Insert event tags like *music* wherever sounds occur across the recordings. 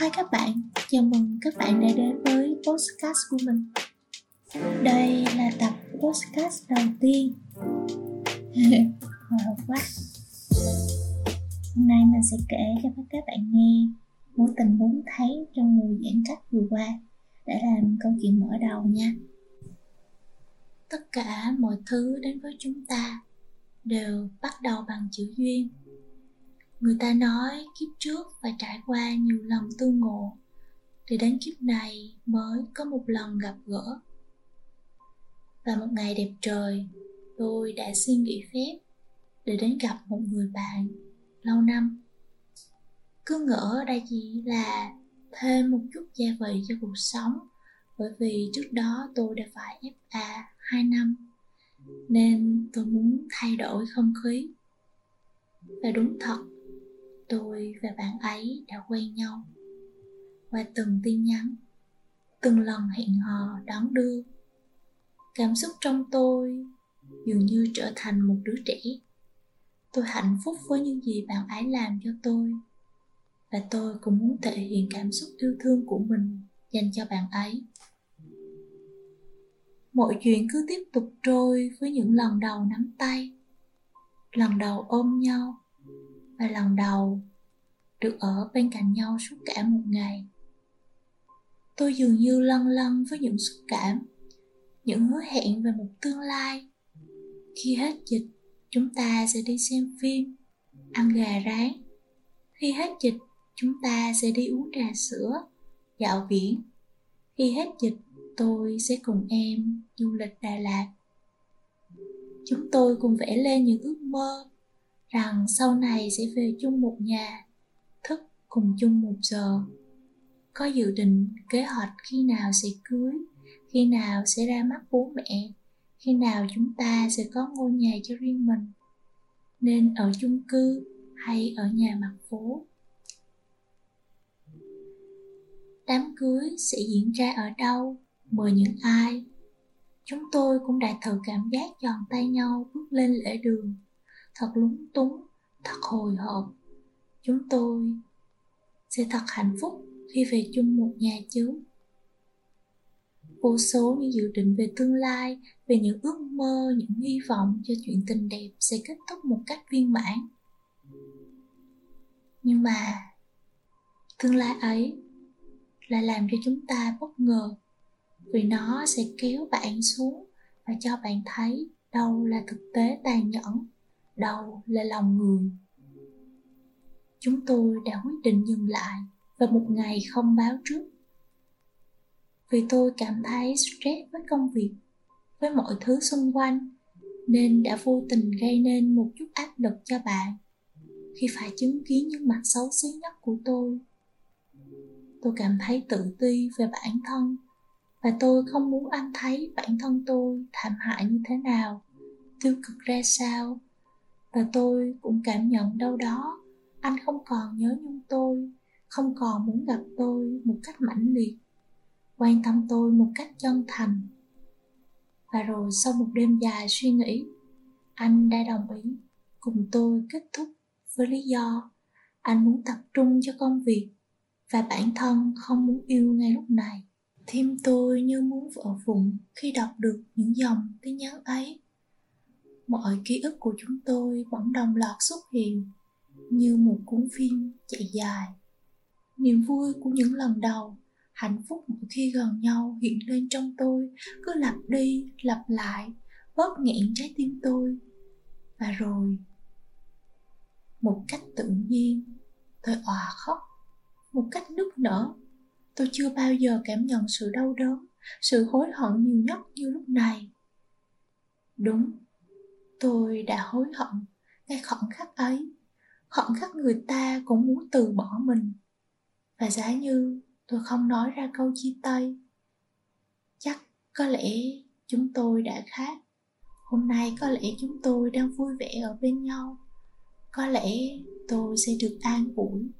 Hi các bạn, chào mừng các bạn đã đến với podcast của mình. Đây là tập podcast đầu tiên. *laughs* Hồi hộp quá. Hôm nay mình sẽ kể cho các bạn nghe mối tình 4 tháng trong mùa giãn cách vừa qua để làm câu chuyện mở đầu nha. Tất cả mọi thứ đến với chúng ta đều bắt đầu bằng chữ duyên người ta nói kiếp trước phải trải qua nhiều lần tương ngộ. Thì đến kiếp này mới có một lần gặp gỡ. Và một ngày đẹp trời, tôi đã xin nghỉ phép để đến gặp một người bạn lâu năm. Cứ ngỡ đây chỉ là thêm một chút gia vị cho cuộc sống, bởi vì trước đó tôi đã phải FA 2 năm, nên tôi muốn thay đổi không khí. Và đúng thật tôi và bạn ấy đã quen nhau qua từng tin nhắn, từng lần hẹn hò đón đưa. Cảm xúc trong tôi dường như trở thành một đứa trẻ. Tôi hạnh phúc với những gì bạn ấy làm cho tôi và tôi cũng muốn thể hiện cảm xúc yêu thương của mình dành cho bạn ấy. Mọi chuyện cứ tiếp tục trôi với những lần đầu nắm tay, lần đầu ôm nhau và lần đầu được ở bên cạnh nhau suốt cả một ngày. Tôi dường như lân lân với những xúc cảm, những hứa hẹn về một tương lai. Khi hết dịch, chúng ta sẽ đi xem phim, ăn gà rán. Khi hết dịch, chúng ta sẽ đi uống trà sữa, dạo biển. Khi hết dịch, tôi sẽ cùng em du lịch đà lạt. Chúng tôi cùng vẽ lên những ước mơ rằng sau này sẽ về chung một nhà, thức cùng chung một giờ. Có dự định kế hoạch khi nào sẽ cưới, khi nào sẽ ra mắt bố mẹ, khi nào chúng ta sẽ có ngôi nhà cho riêng mình. Nên ở chung cư hay ở nhà mặt phố? Đám cưới sẽ diễn ra ở đâu, mời những ai? Chúng tôi cũng đã thử cảm giác giòn tay nhau bước lên lễ đường thật lúng túng, thật hồi hộp. Chúng tôi sẽ thật hạnh phúc khi về chung một nhà chứ vô số những dự định về tương lai, về những ước mơ, những hy vọng cho chuyện tình đẹp sẽ kết thúc một cách viên mãn. Nhưng mà, tương lai ấy lại làm cho chúng ta bất ngờ vì nó sẽ kéo bạn xuống và cho bạn thấy đâu là thực tế tàn nhẫn đâu là lòng người. Chúng tôi đã quyết định dừng lại vào một ngày không báo trước. Vì tôi cảm thấy stress với công việc, với mọi thứ xung quanh, nên đã vô tình gây nên một chút áp lực cho bạn. Khi phải chứng kiến những mặt xấu xí nhất của tôi tôi cảm thấy tự ti về bản thân và tôi không muốn anh thấy bản thân tôi thảm hại như thế nào, tiêu cực ra sao và tôi cũng cảm nhận đâu đó, anh không còn nhớ nhung tôi, không còn muốn gặp tôi một cách mãnh liệt, quan tâm tôi một cách chân thành. Và rồi sau một đêm dài suy nghĩ, anh đã đồng ý cùng tôi kết thúc với lý do anh muốn tập trung cho công việc và bản thân không muốn yêu ngay lúc này. Thêm tôi như muốn vỡ vụn khi đọc được những dòng tin nhắn ấy mọi ký ức của chúng tôi bỗng đồng loạt xuất hiện như một cuốn phim chạy dài. Niềm vui của những lần đầu, hạnh phúc mỗi khi gần nhau hiện lên trong tôi, cứ lặp đi, lặp lại bóp nghẹn trái tim tôi. Và rồi, một cách tự nhiên, tôi òa khóc. Một cách nức nở, tôi chưa bao giờ cảm nhận sự đau đớn, sự hối hận nhiều nhất như lúc này. Đúng tôi đã hối hận ngay khoảnh khắc ấy. Khoảnh khắc người ta cũng muốn từ bỏ mình. Và giá như tôi không nói ra câu chia tay, chắc có lẽ chúng tôi đã khác. Hôm nay có lẽ chúng tôi đang vui vẻ ở bên nhau. Có lẽ tôi sẽ được an ủi.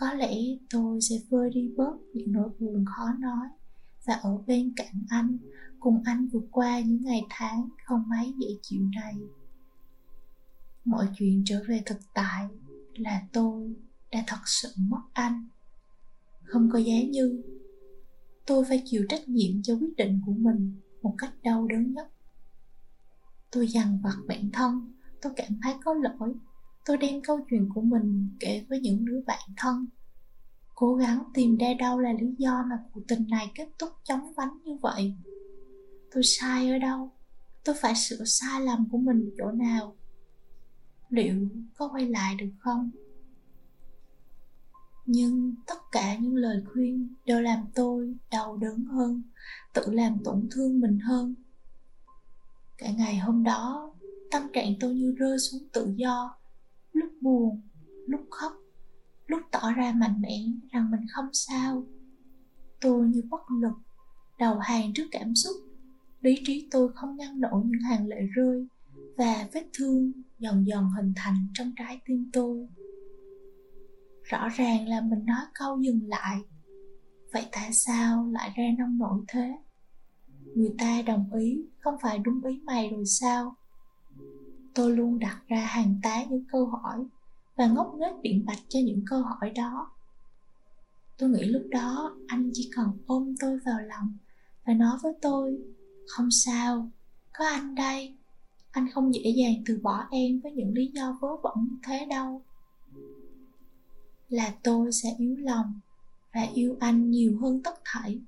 Có lẽ tôi sẽ vơi đi bớt những nỗi buồn khó nói và ở bên cạnh anh, cùng anh vượt qua những ngày tháng không mấy dễ chịu này. Mọi chuyện trở về thực tại là tôi đã thật sự mất anh. Không có giá như tôi phải chịu trách nhiệm cho quyết định của mình một cách đau đớn nhất. Tôi dằn vặt bản thân, tôi cảm thấy có lỗi. Tôi đem câu chuyện của mình kể với những đứa bạn thân cố gắng tìm ra đâu là lý do mà cuộc tình này kết thúc chóng vánh như vậy. Tôi sai ở đâu? Tôi phải sửa sai lầm của mình chỗ nào? Liệu có quay lại được không? Nhưng tất cả những lời khuyên đều làm tôi đau đớn hơn, tự làm tổn thương mình hơn. Cả ngày hôm đó, tâm trạng tôi như rơi xuống tự do, lúc buồn, lúc khóc lúc tỏ ra mạnh mẽ rằng mình không sao. Tôi như bất lực, đầu hàng trước cảm xúc. Lý trí tôi không ngăn nổi những hàng lệ rơi và vết thương dần dần hình thành trong trái tim tôi. Rõ ràng là mình nói câu dừng lại. Vậy tại sao lại ra nông nổi thế? Người ta đồng ý, không phải đúng ý mày rồi sao? Tôi luôn đặt ra hàng tá những câu hỏi và ngốc nghếch biện bạch cho những câu hỏi đó. Tôi nghĩ lúc đó anh chỉ cần ôm tôi vào lòng và nói với tôi, không sao, có anh đây. Anh không dễ dàng từ bỏ em với những lý do vớ vẩn như thế đâu. Là tôi sẽ yếu lòng và yêu anh nhiều hơn tất thảy.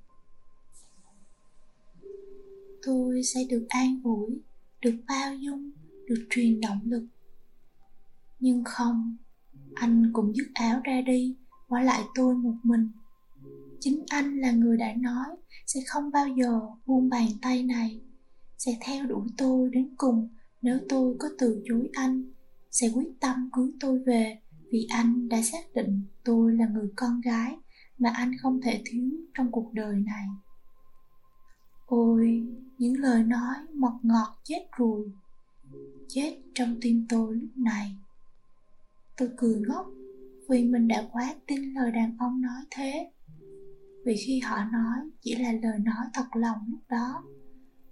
Tôi sẽ được an ủi, được bao dung, được truyền động lực nhưng không, anh cũng dứt áo ra đi, bỏ lại tôi một mình. Chính anh là người đã nói sẽ không bao giờ buông bàn tay này, sẽ theo đuổi tôi đến cùng nếu tôi có từ chối anh, sẽ quyết tâm cưới tôi về vì anh đã xác định tôi là người con gái mà anh không thể thiếu trong cuộc đời này. Ôi, những lời nói mật ngọt chết rồi, chết trong tim tôi lúc này tôi cười ngốc, vì mình đã quá tin lời đàn ông nói thế. Vì khi họ nói chỉ là lời nói thật lòng lúc đó,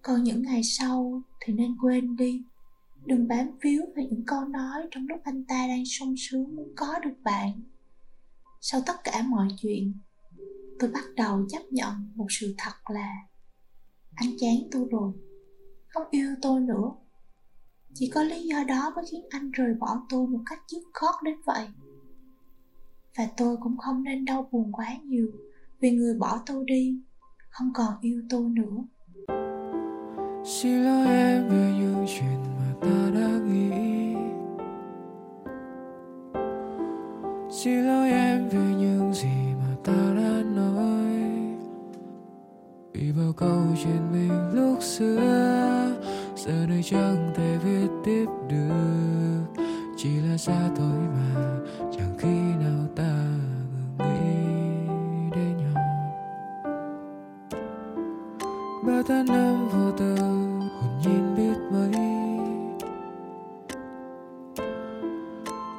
còn những ngày sau thì nên quên đi. Đừng bám víu vào những câu nói trong lúc anh ta đang sung sướng muốn có được bạn. Sau tất cả mọi chuyện, tôi bắt đầu chấp nhận một sự thật là, anh chán tôi rồi, không yêu tôi nữa chỉ có lý do đó mới khiến anh rời bỏ tôi một cách dứt khoát đến vậy. Và tôi cũng không nên đau buồn quá nhiều vì người bỏ tôi đi, không còn yêu tôi nữa. Xin lỗi em về những chuyện mà ta đã nghĩ. Xin lỗi em về những gì mà ta đã nói. Vì bao câu chuyện mình lúc xưa giờ đây chẳng thể viết tiếp được. Chỉ là xa thôi mà, chẳng khi nào ta ngừng nghĩ đến nhau. Ba tháng năm vô tư, hồn nhiên biết mấy.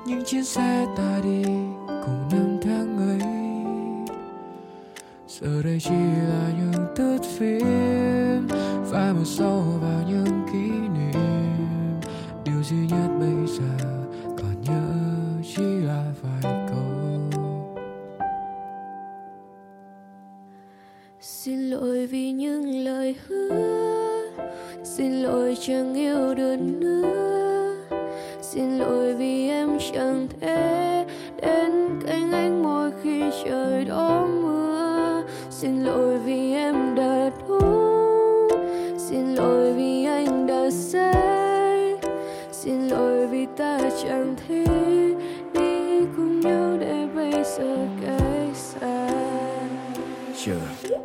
Những chuyến xe ta đi cùng năm tháng ấy. Giờ đây chỉ là những thước phim phai màu sâu vào yêu được nữa xin lỗi vì em chẳng thể đến cạnh anh mỗi khi trời đó mưa. Xin lỗi vì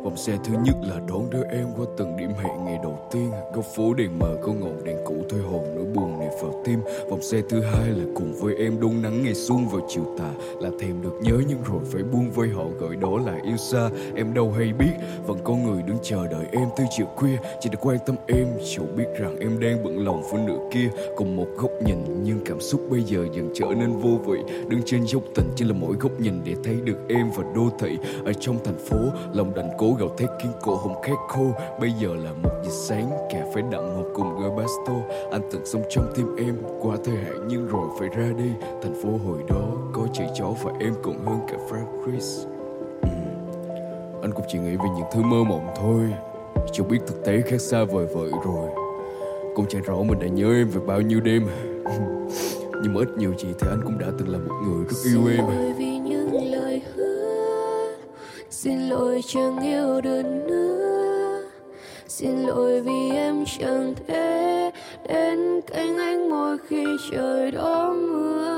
vòng xe thứ nhất là đón đưa em qua từng điểm hẹn ngày đầu tiên. Góc phố đèn mờ có ngọn đèn cũ thôi, hồn nỗi buồn này vào tim. Vòng xe thứ hai là cùng với em đôn nắng ngày xuân vào chiều tà. Là thèm được nhớ nhưng rồi phải buông vơi họ gọi đó là yêu xa. Em đâu hay biết, vẫn có người đứng chờ đợi em tới chiều khuya. Chỉ để quan tâm em dẫu biết rằng em đang bận lòng với nửa kia. Cùng một góc nhìn, nhưng cảm xúc bây giờ dần trở nên vô vị. Đứng trên dốc tình chỉ là mỗi góc nhìn để thấy được em và đô thị. Ở trong thành phố, lòng đành cố gào thét khiến cổ họng khét khô. Bây giờ là một giờ sáng cà phê đậm hộp cùng gói basto. Anh từng sống trong tim em qua thời hạn, nhưng rồi phải ra đi. Thành phố hồi đó có chị chó và em còn hơn cả Frank Chris. Ừ. Anh cũng chỉ nghĩ về những thứ mơ mộng thôi. Chưa biết thực tế khác xa vời vợi rồi. Cũng chẳng rõ mình đã nhớ em về bao nhiêu đêm. *laughs* Nhưng mà ít nhiều gì thì anh cũng đã từng là một người rất yêu em lỗi chẳng yêu được nữa. Xin lỗi vì em chẳng thể đến cạnh anh mỗi khi trời đổ mưa.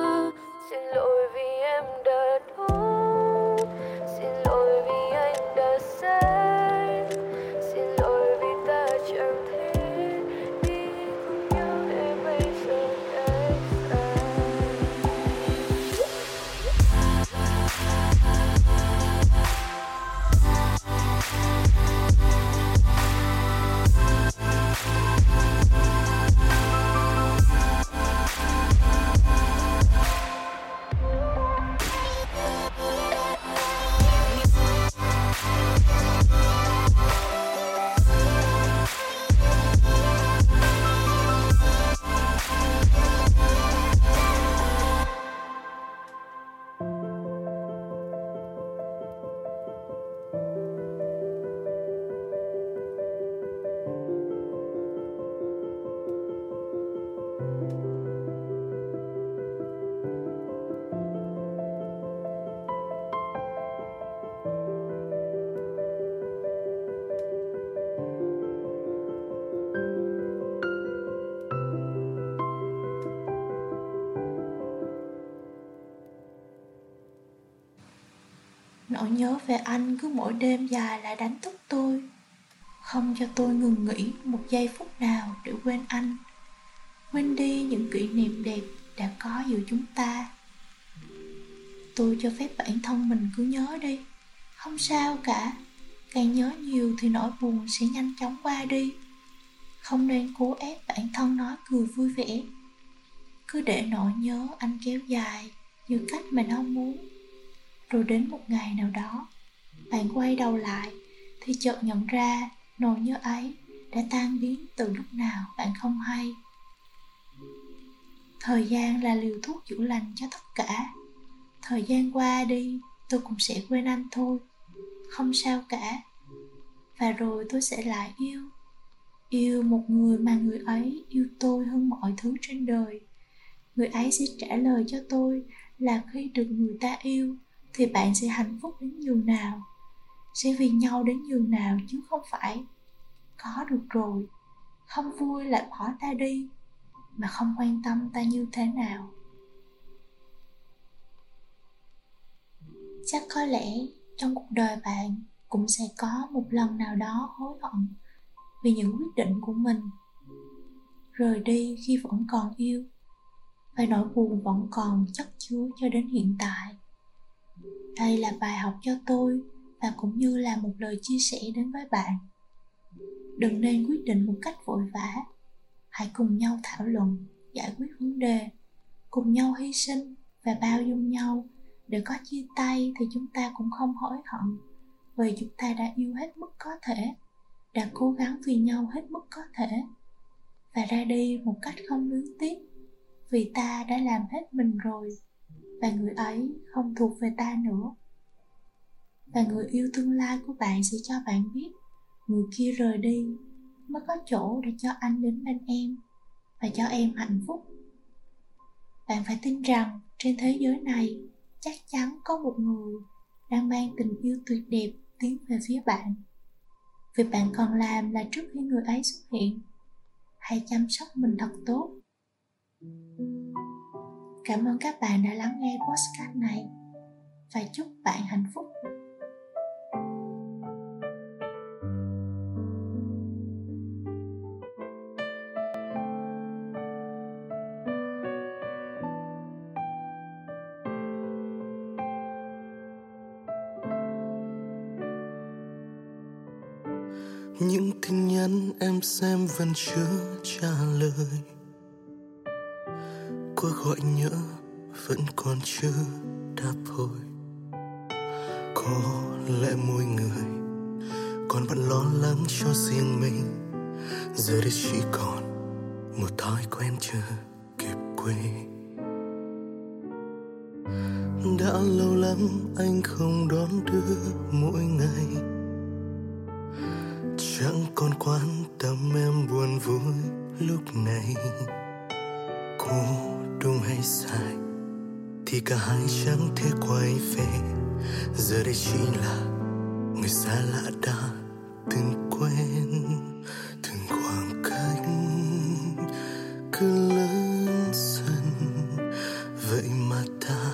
Nỗi nhớ về anh cứ mỗi đêm dài lại đánh thức tôi. Không cho tôi ngừng nghỉ một giây phút nào để quên anh. Quên đi những kỷ niệm đẹp đã có giữa chúng ta. Tôi cho phép bản thân mình cứ nhớ đi. Không sao cả. Càng nhớ nhiều thì nỗi buồn sẽ nhanh chóng qua đi. Không nên cố ép bản thân nói cười vui vẻ. Cứ để nỗi nhớ anh kéo dài Như cách mình không muốn rồi đến một ngày nào đó, bạn quay đầu lại thì chợt nhận ra nỗi nhớ ấy đã tan biến từ lúc nào bạn không hay. Thời gian là liều thuốc chữa lành cho tất cả. Thời gian qua đi, tôi cũng sẽ quên anh thôi, không sao cả. Và rồi tôi sẽ lại yêu yêu một người mà người ấy yêu tôi hơn mọi thứ trên đời. Người ấy sẽ trả lời cho tôi là khi được người ta yêu thì bạn sẽ hạnh phúc đến nhường nào, sẽ vì nhau đến nhường nào chứ không phải có được rồi, không vui lại bỏ ta đi mà không quan tâm ta như thế nào. Chắc có lẽ trong cuộc đời bạn cũng sẽ có một lần nào đó hối hận vì những quyết định của mình. Rời đi khi vẫn còn yêu, và nỗi buồn vẫn còn chất chứa cho đến hiện tại đây là bài học cho tôi và cũng như là một lời chia sẻ đến với bạn. Đừng nên quyết định một cách vội vã. Hãy cùng nhau thảo luận, giải quyết vấn đề, cùng nhau hy sinh và bao dung nhau. Để có chia tay thì chúng ta cũng không hối hận, vì chúng ta đã yêu hết mức có thể, đã cố gắng vì nhau hết mức có thể. Và ra đi một cách không luyến tiếc, vì ta đã làm hết mình rồi và người ấy không thuộc về ta nữa. Và người yêu tương lai của bạn sẽ cho bạn biết, người kia rời đi mới có chỗ để cho anh đến bên em và cho em hạnh phúc. Bạn phải tin rằng trên thế giới này chắc chắn có một người đang mang tình yêu tuyệt đẹp tiến về phía bạn. Việc bạn còn làm là trước khi người ấy xuất hiện, hãy chăm sóc mình thật tốt cảm ơn các bạn đã lắng nghe podcast này. Và chúc bạn hạnh phúc. Những tin nhắn em xem vẫn chưa trả lời cuộc gọi nhớ, vẫn còn chưa đáp hồi. Có lẽ mỗi người còn vẫn lo lắng cho riêng mình. Giờ đây chỉ còn một thói quen chưa kịp quên. Đã lâu lắm anh không đón đưa mỗi ngày. Chẳng còn quan tâm em buồn vui lúc này khổ đúng hay sai, thì cả hai chẳng thể quay về. Giờ đây chỉ là người xa lạ đã từng quen, từng khoảng cách cứ lớn dần. Vậy mà ta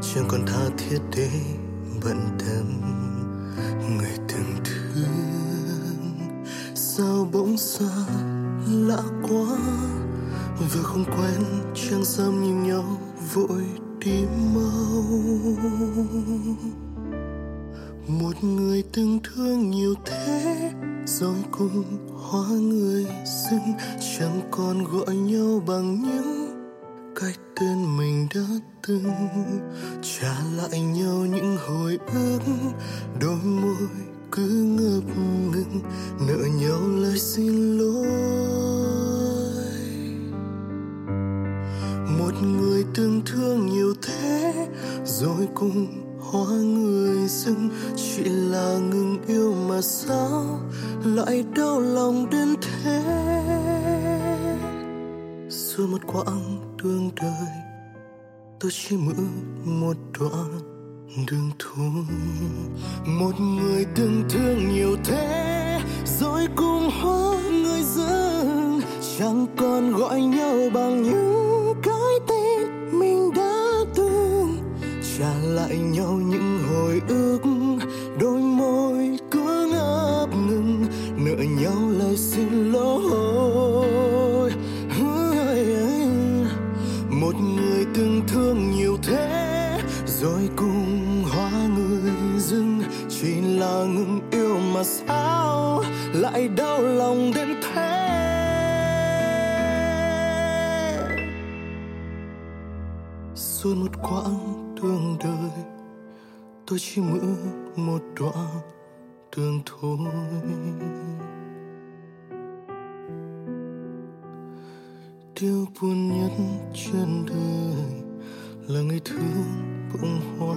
chẳng còn tha thiết để bận tâm người từng thương. Sao bỗng xa lạ quá? Vừa không quen trang dám nhìn nhau vội đi mau. Một người từng thương nhiều thế, rồi cùng hóa người dưng chẳng còn gọi nhau bằng những cái tên mình đã từng. Trả lại nhau những hồi ức đôi môi cứ ngập ngừng. Nợ nhau lời xin lỗi thương nhiều thế, rồi cùng hóa người dưng chỉ là ngừng yêu mà sao lại đau lòng đến thế? Xưa một quãng đường đời, tôi chỉ mượn một đoạn đường thôi. Một người từng thương nhiều thế, rồi cùng hóa người dưng chẳng còn gọi nhau bằng những quãng đường đời. Tôi chỉ mượn một đoạn đường thôi. Điều buồn nhất trên đời là người thương bỗng hóa.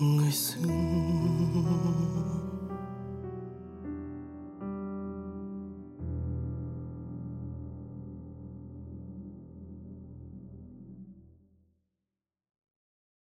Người xưng